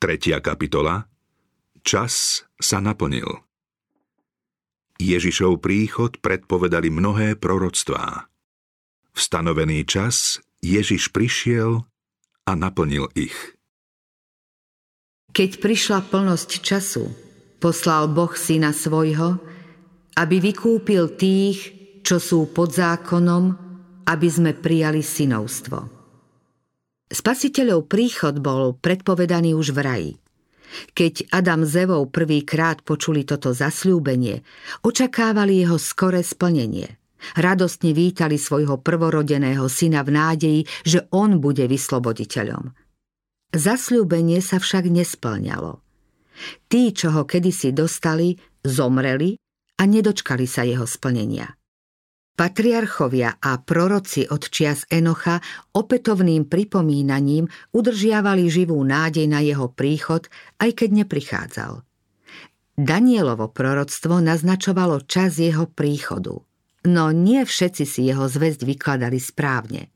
3. kapitola Čas sa naplnil. Ježišov príchod predpovedali mnohé proroctvá. V stanovený čas Ježiš prišiel a naplnil ich. Keď prišla plnosť času, poslal Boh syna svojho, aby vykúpil tých, čo sú pod zákonom, aby sme prijali synovstvo. Spasiteľov príchod bol predpovedaný už v raji. Keď Adam s Evou prvýkrát počuli toto zasľúbenie, očakávali jeho skore splnenie. Radostne vítali svojho prvorodeného syna v nádeji, že on bude vysloboditeľom. Zasľúbenie sa však nesplňalo. Tí, čo ho kedysi dostali, zomreli a nedočkali sa jeho splnenia. Patriarchovia a proroci od čias Enocha opätovným pripomínaním udržiavali živú nádej na jeho príchod, aj keď neprichádzal. Danielovo proroctvo naznačovalo čas jeho príchodu, no nie všetci si jeho zväzť vykladali správne.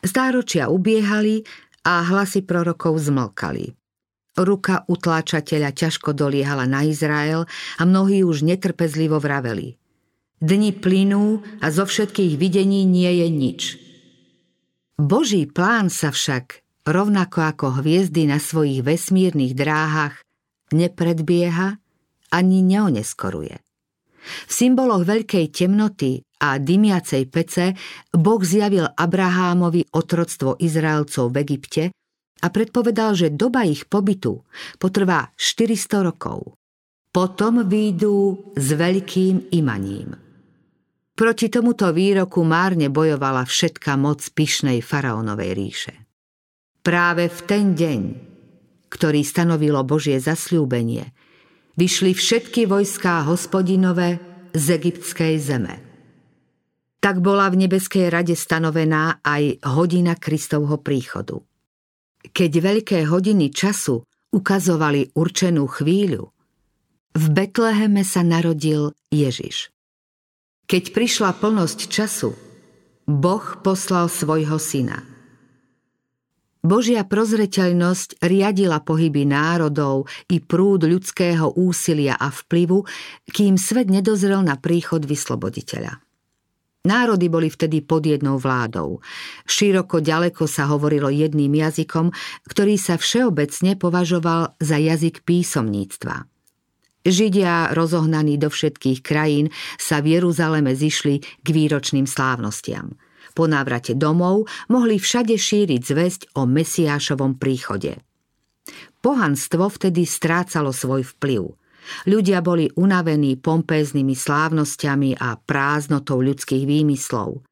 Stáročia ubiehali a hlasy prorokov zmlkali. Ruka utláčateľa ťažko doliehala na Izrael a mnohí už netrpezlivo vraveli – Dni plynú a zo všetkých videní nie je nič. Boží plán sa však, rovnako ako hviezdy na svojich vesmírnych dráhach, nepredbieha ani neoneskoruje. V symboloch veľkej temnoty a dymiacej pece Boh zjavil Abrahámovi otroctvo Izraelcov v Egypte a predpovedal, že doba ich pobytu potrvá 400 rokov. Potom výjdu s veľkým imaním. Proti tomuto výroku márne bojovala všetká moc pyšnej faraónovej ríše. Práve v ten deň, ktorý stanovilo Božie zasľúbenie, vyšli všetky vojská hospodinové z egyptskej zeme. Tak bola v nebeskej rade stanovená aj hodina Kristovho príchodu. Keď veľké hodiny času ukazovali určenú chvíľu, v Betleheme sa narodil Ježiš. Keď prišla plnosť času, Boh poslal svojho syna. Božia prozreteľnosť riadila pohyby národov i prúd ľudského úsilia a vplyvu, kým svet nedozrel na príchod vysloboditeľa. Národy boli vtedy pod jednou vládou. Široko ďaleko sa hovorilo jedným jazykom, ktorý sa všeobecne považoval za jazyk písomníctva. Židia, rozohnaní do všetkých krajín, sa v Jeruzaleme zišli k výročným slávnostiam. Po návrate domov mohli všade šíriť zväzť o Mesiášovom príchode. Pohanstvo vtedy strácalo svoj vplyv. Ľudia boli unavení pompéznymi slávnosťami a prázdnotou ľudských výmyslov.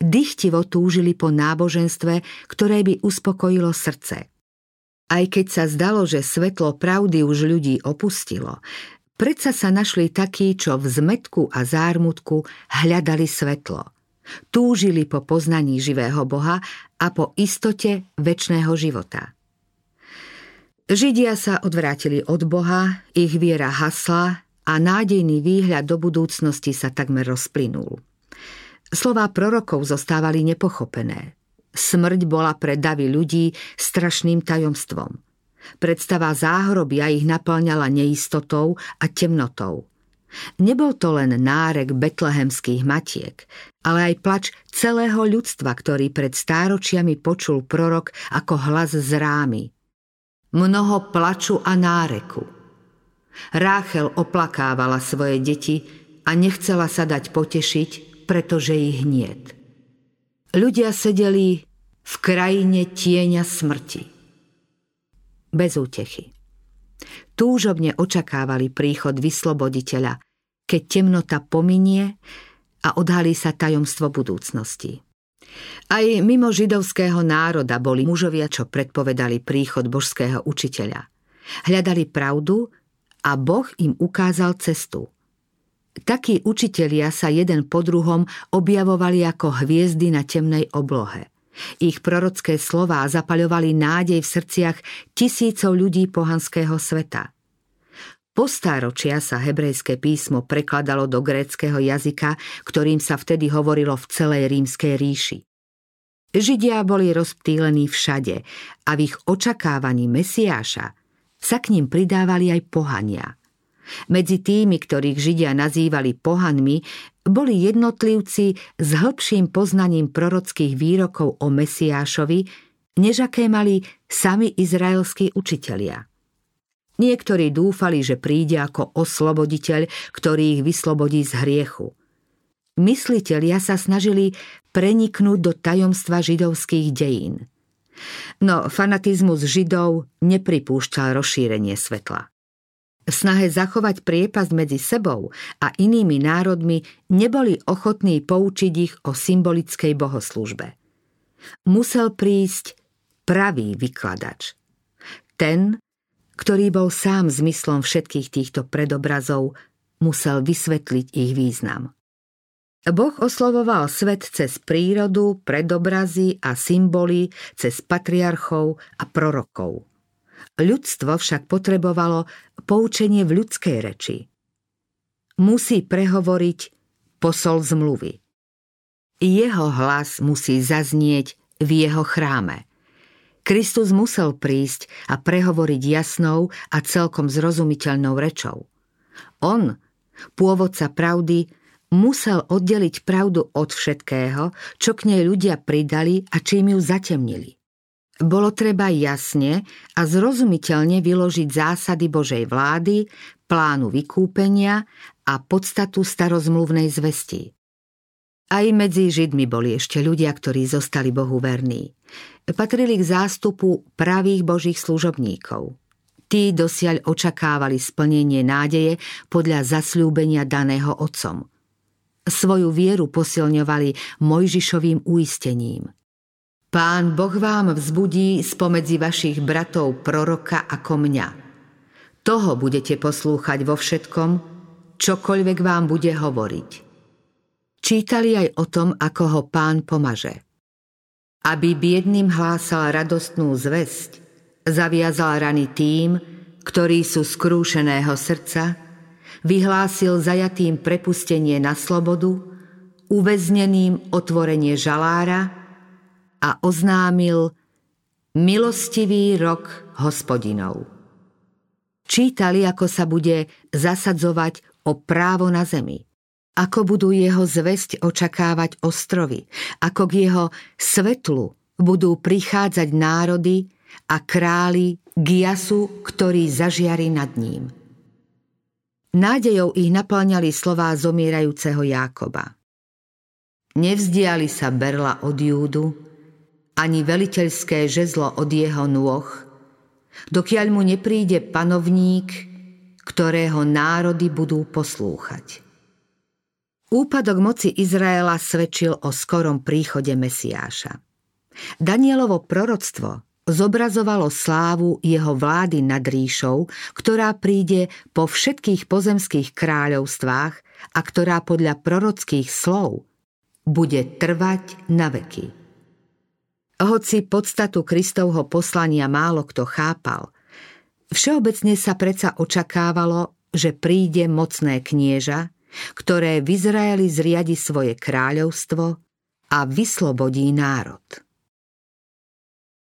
Dychtivo túžili po náboženstve, ktoré by uspokojilo srdce – aj keď sa zdalo, že svetlo pravdy už ľudí opustilo, predsa sa našli takí, čo v zmetku a zármutku hľadali svetlo. Túžili po poznaní živého Boha a po istote väčšného života. Židia sa odvrátili od Boha, ich viera hasla a nádejný výhľad do budúcnosti sa takmer rozplynul. Slová prorokov zostávali nepochopené. Smrť bola pre davy ľudí strašným tajomstvom. Predstava záhrobia ich naplňala neistotou a temnotou. Nebol to len nárek betlehemských matiek, ale aj plač celého ľudstva, ktorý pred stáročiami počul prorok ako hlas z rámy. Mnoho plaču a náreku. Ráchel oplakávala svoje deti a nechcela sa dať potešiť, pretože ich hniet. Ľudia sedeli v krajine tieňa smrti. Bez útechy. Túžobne očakávali príchod vysloboditeľa, keď temnota pominie a odhalí sa tajomstvo budúcnosti. Aj mimo židovského národa boli mužovia, čo predpovedali príchod božského učiteľa. Hľadali pravdu a Boh im ukázal cestu – Takí učitelia sa jeden po druhom objavovali ako hviezdy na temnej oblohe. Ich prorocké slová zapaľovali nádej v srdciach tisícov ľudí pohanského sveta. Po stáročia sa hebrejské písmo prekladalo do gréckého jazyka, ktorým sa vtedy hovorilo v celej rímskej ríši. Židia boli rozptýlení všade a v ich očakávaní Mesiáša sa k ním pridávali aj pohania. Medzi tými, ktorých Židia nazývali pohanmi, boli jednotlivci s hĺbším poznaním prorockých výrokov o Mesiášovi, než aké mali sami izraelskí učitelia. Niektorí dúfali, že príde ako osloboditeľ, ktorý ich vyslobodí z hriechu. Myslitelia sa snažili preniknúť do tajomstva židovských dejín. No fanatizmus židov nepripúšťal rozšírenie svetla. V snahe zachovať priepasť medzi sebou a inými národmi neboli ochotní poučiť ich o symbolickej bohoslužbe. Musel prísť pravý vykladač. Ten, ktorý bol sám zmyslom všetkých týchto predobrazov, musel vysvetliť ich význam. Boh oslovoval svet cez prírodu, predobrazy a symboly, cez patriarchov a prorokov. Ľudstvo však potrebovalo poučenie v ľudskej reči. Musí prehovoriť posol zmluvy. Jeho hlas musí zaznieť v jeho chráme. Kristus musel prísť a prehovoriť jasnou a celkom zrozumiteľnou rečou. On, pôvodca pravdy, musel oddeliť pravdu od všetkého, čo k nej ľudia pridali a čím ju zatemnili. Bolo treba jasne a zrozumiteľne vyložiť zásady Božej vlády, plánu vykúpenia a podstatu starozmluvnej zvesti. Aj medzi Židmi boli ešte ľudia, ktorí zostali Bohu verní. Patrili k zástupu pravých Božích služobníkov. Tí dosiaľ očakávali splnenie nádeje podľa zasľúbenia daného otcom – svoju vieru posilňovali Mojžišovým uistením. Pán Boh vám vzbudí spomedzi vašich bratov proroka ako mňa. Toho budete poslúchať vo všetkom, čokoľvek vám bude hovoriť. Čítali aj o tom, ako ho pán pomaže. Aby biedným hlásal radostnú zväzť, zaviazal rany tým, ktorí sú skrúšeného srdca, vyhlásil zajatým prepustenie na slobodu, uväzneným otvorenie žalára a oznámil milostivý rok hospodinov. Čítali, ako sa bude zasadzovať o právo na zemi, ako budú jeho zväzť očakávať ostrovy, ako k jeho svetlu budú prichádzať národy a králi Giasu, ktorý zažiari nad ním. Nádejou ich naplňali slová zomierajúceho Jákoba. Nevzdiali sa berla od Júdu, ani veliteľské žezlo od jeho nôh, dokiaľ mu nepríde panovník, ktorého národy budú poslúchať. Úpadok moci Izraela svedčil o skorom príchode Mesiáša. Danielovo proroctvo zobrazovalo slávu jeho vlády nad ríšou, ktorá príde po všetkých pozemských kráľovstvách a ktorá podľa prorockých slov bude trvať na veky. Hoci podstatu Kristovho poslania málo kto chápal, všeobecne sa predsa očakávalo, že príde mocné knieža, ktoré v Izraeli zriadi svoje kráľovstvo a vyslobodí národ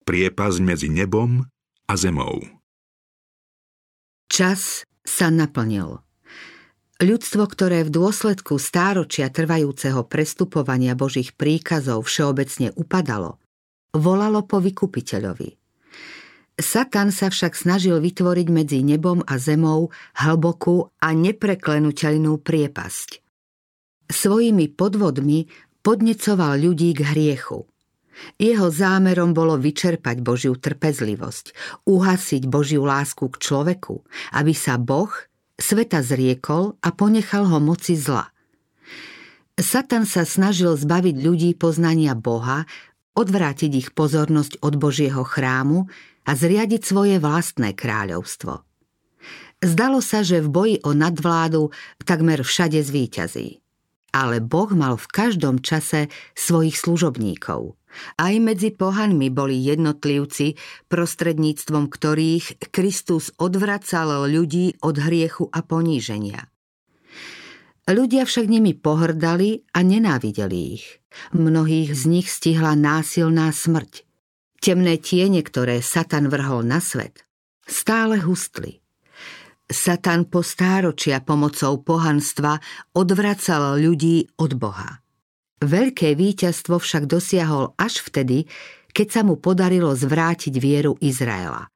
priepas medzi nebom a zemou. Čas sa naplnil. Ľudstvo, ktoré v dôsledku stáročia trvajúceho prestupovania Božích príkazov všeobecne upadalo, volalo po vykupiteľovi. Satan sa však snažil vytvoriť medzi nebom a zemou hlbokú a nepreklenuteľnú priepasť. Svojimi podvodmi podnecoval ľudí k hriechu – jeho zámerom bolo vyčerpať Božiu trpezlivosť, uhasiť Božiu lásku k človeku, aby sa Boh sveta zriekol a ponechal ho moci zla. Satan sa snažil zbaviť ľudí poznania Boha, odvrátiť ich pozornosť od Božieho chrámu a zriadiť svoje vlastné kráľovstvo. Zdalo sa, že v boji o nadvládu takmer všade zvíťazí. Ale Boh mal v každom čase svojich služobníkov – aj medzi pohanmi boli jednotlivci, prostredníctvom ktorých Kristus odvracal ľudí od hriechu a poníženia. Ľudia však nimi pohrdali a nenávideli ich. Mnohých z nich stihla násilná smrť. Temné tiene, ktoré Satan vrhol na svet, stále hustli. Satan po stáročia pomocou pohanstva odvracal ľudí od Boha. Veľké víťazstvo však dosiahol až vtedy, keď sa mu podarilo zvrátiť vieru Izraela.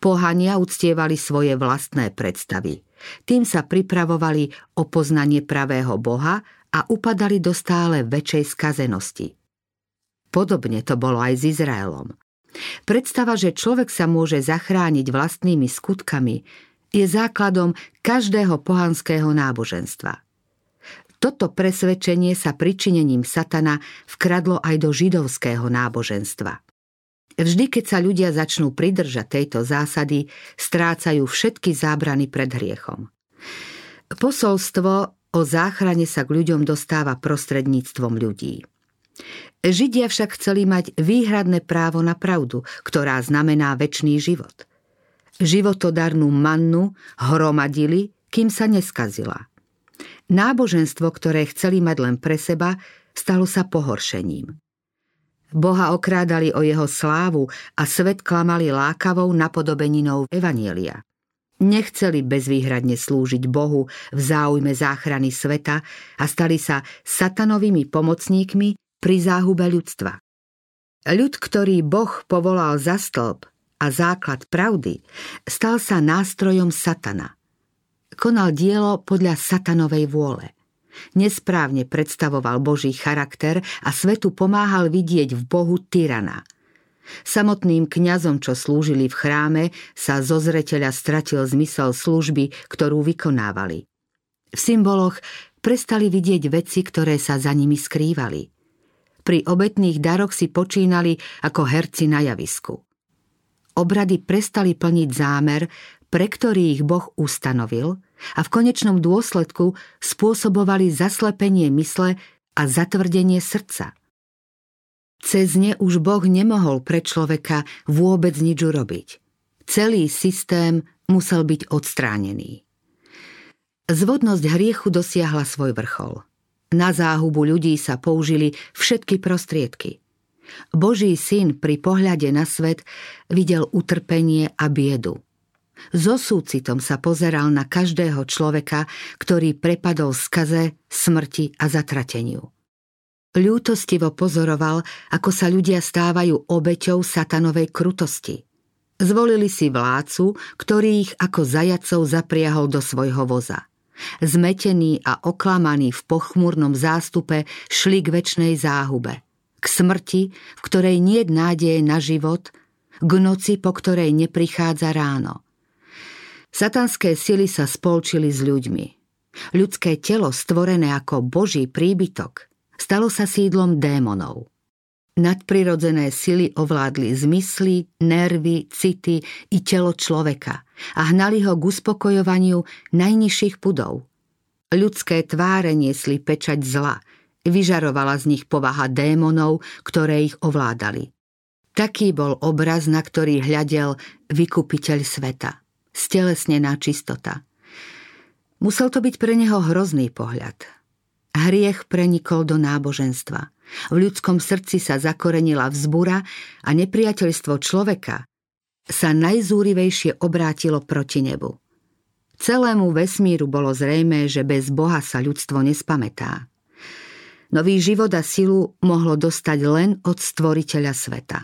Pohania uctievali svoje vlastné predstavy. Tým sa pripravovali o poznanie pravého Boha a upadali do stále väčšej skazenosti. Podobne to bolo aj s Izraelom. Predstava, že človek sa môže zachrániť vlastnými skutkami, je základom každého pohanského náboženstva. Toto presvedčenie sa pričinením satana vkradlo aj do židovského náboženstva. Vždy, keď sa ľudia začnú pridržať tejto zásady, strácajú všetky zábrany pred hriechom. Posolstvo o záchrane sa k ľuďom dostáva prostredníctvom ľudí. Židia však chceli mať výhradné právo na pravdu, ktorá znamená väčší život. Životodarnú mannu hromadili, kým sa neskazila. Náboženstvo, ktoré chceli mať len pre seba, stalo sa pohoršením. Boha okrádali o jeho slávu a svet klamali lákavou napodobeninou Evanielia. Nechceli bezvýhradne slúžiť Bohu v záujme záchrany sveta a stali sa satanovými pomocníkmi pri záhube ľudstva. Ľud, ktorý Boh povolal za stĺp a základ pravdy, stal sa nástrojom satana. Konal dielo podľa satanovej vôle. Nesprávne predstavoval Boží charakter a svetu pomáhal vidieť v Bohu tyrana. Samotným kňazom, čo slúžili v chráme, sa zo zreteľa stratil zmysel služby, ktorú vykonávali. V symboloch prestali vidieť veci, ktoré sa za nimi skrývali – pri obetných daroch si počínali ako herci na javisku. Obrady prestali plniť zámer, pre ktorý ich Boh ustanovil a v konečnom dôsledku spôsobovali zaslepenie mysle a zatvrdenie srdca. Cez ne už Boh nemohol pre človeka vôbec nič urobiť. Celý systém musel byť odstránený. Zvodnosť hriechu dosiahla svoj vrchol – na záhubu ľudí sa použili všetky prostriedky. Boží syn pri pohľade na svet videl utrpenie a biedu. So súcitom sa pozeral na každého človeka, ktorý prepadol skaze, smrti a zatrateniu. Ľútostivo pozoroval, ako sa ľudia stávajú obeťou satanovej krutosti. Zvolili si vládcu, ktorý ich ako zajacov zapriahol do svojho voza. Zmetení a oklamaní v pochmúrnom zástupe šli k väčšnej záhube. K smrti, v ktorej nie je nádeje na život, k noci, po ktorej neprichádza ráno. Satanské sily sa spolčili s ľuďmi. Ľudské telo, stvorené ako Boží príbytok, stalo sa sídlom démonov. Nadprirodzené sily ovládli zmysly, nervy, city i telo človeka a hnali ho k uspokojovaniu najnižších pudov. Ľudské tváre niesli pečať zla, vyžarovala z nich povaha démonov, ktoré ich ovládali. Taký bol obraz, na ktorý hľadel vykupiteľ sveta. Stelesnená čistota. Musel to byť pre neho hrozný pohľad. Hriech prenikol do náboženstva – v ľudskom srdci sa zakorenila vzbura a nepriateľstvo človeka sa najzúrivejšie obrátilo proti nebu. Celému vesmíru bolo zrejmé, že bez Boha sa ľudstvo nespamätá. Nový život a silu mohlo dostať len od stvoriteľa sveta.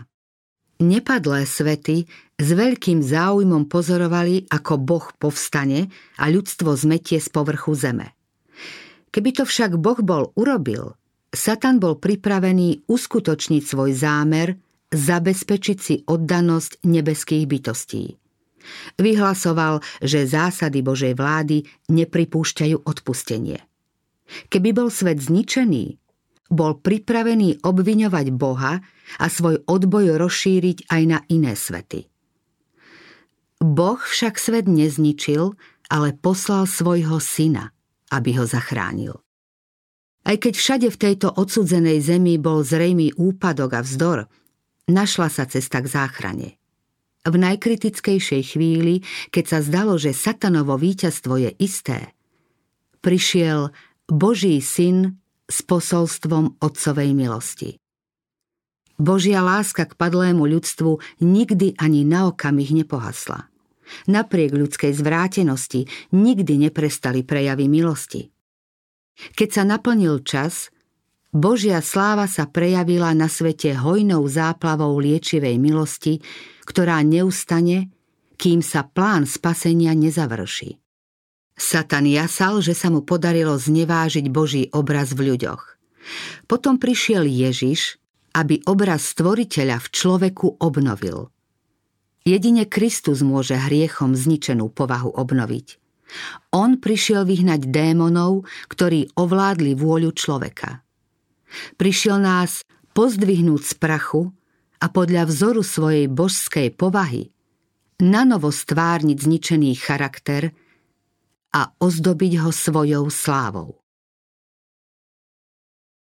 Nepadlé svety s veľkým záujmom pozorovali, ako Boh povstane a ľudstvo zmetie z povrchu zeme. Keby to však Boh bol urobil, Satan bol pripravený uskutočniť svoj zámer, zabezpečiť si oddanosť nebeských bytostí. Vyhlasoval, že zásady Božej vlády nepripúšťajú odpustenie. Keby bol svet zničený, bol pripravený obviňovať Boha a svoj odboj rozšíriť aj na iné svety. Boh však svet nezničil, ale poslal svojho syna, aby ho zachránil. Aj keď všade v tejto odsudzenej zemi bol zrejmý úpadok a vzdor, našla sa cesta k záchrane. V najkritickejšej chvíli, keď sa zdalo, že satanovo víťazstvo je isté, prišiel Boží syn s posolstvom Otcovej milosti. Božia láska k padlému ľudstvu nikdy ani na okamih nepohasla. Napriek ľudskej zvrátenosti nikdy neprestali prejavy milosti. Keď sa naplnil čas, Božia sláva sa prejavila na svete hojnou záplavou liečivej milosti, ktorá neustane, kým sa plán spasenia nezavrší. Satan jasal, že sa mu podarilo znevážiť Boží obraz v ľuďoch. Potom prišiel Ježiš, aby obraz stvoriteľa v človeku obnovil. Jedine Kristus môže hriechom zničenú povahu obnoviť. On prišiel vyhnať démonov, ktorí ovládli vôľu človeka. Prišiel nás pozdvihnúť z prachu a podľa vzoru svojej božskej povahy nanovo stvárniť zničený charakter a ozdobiť ho svojou slávou.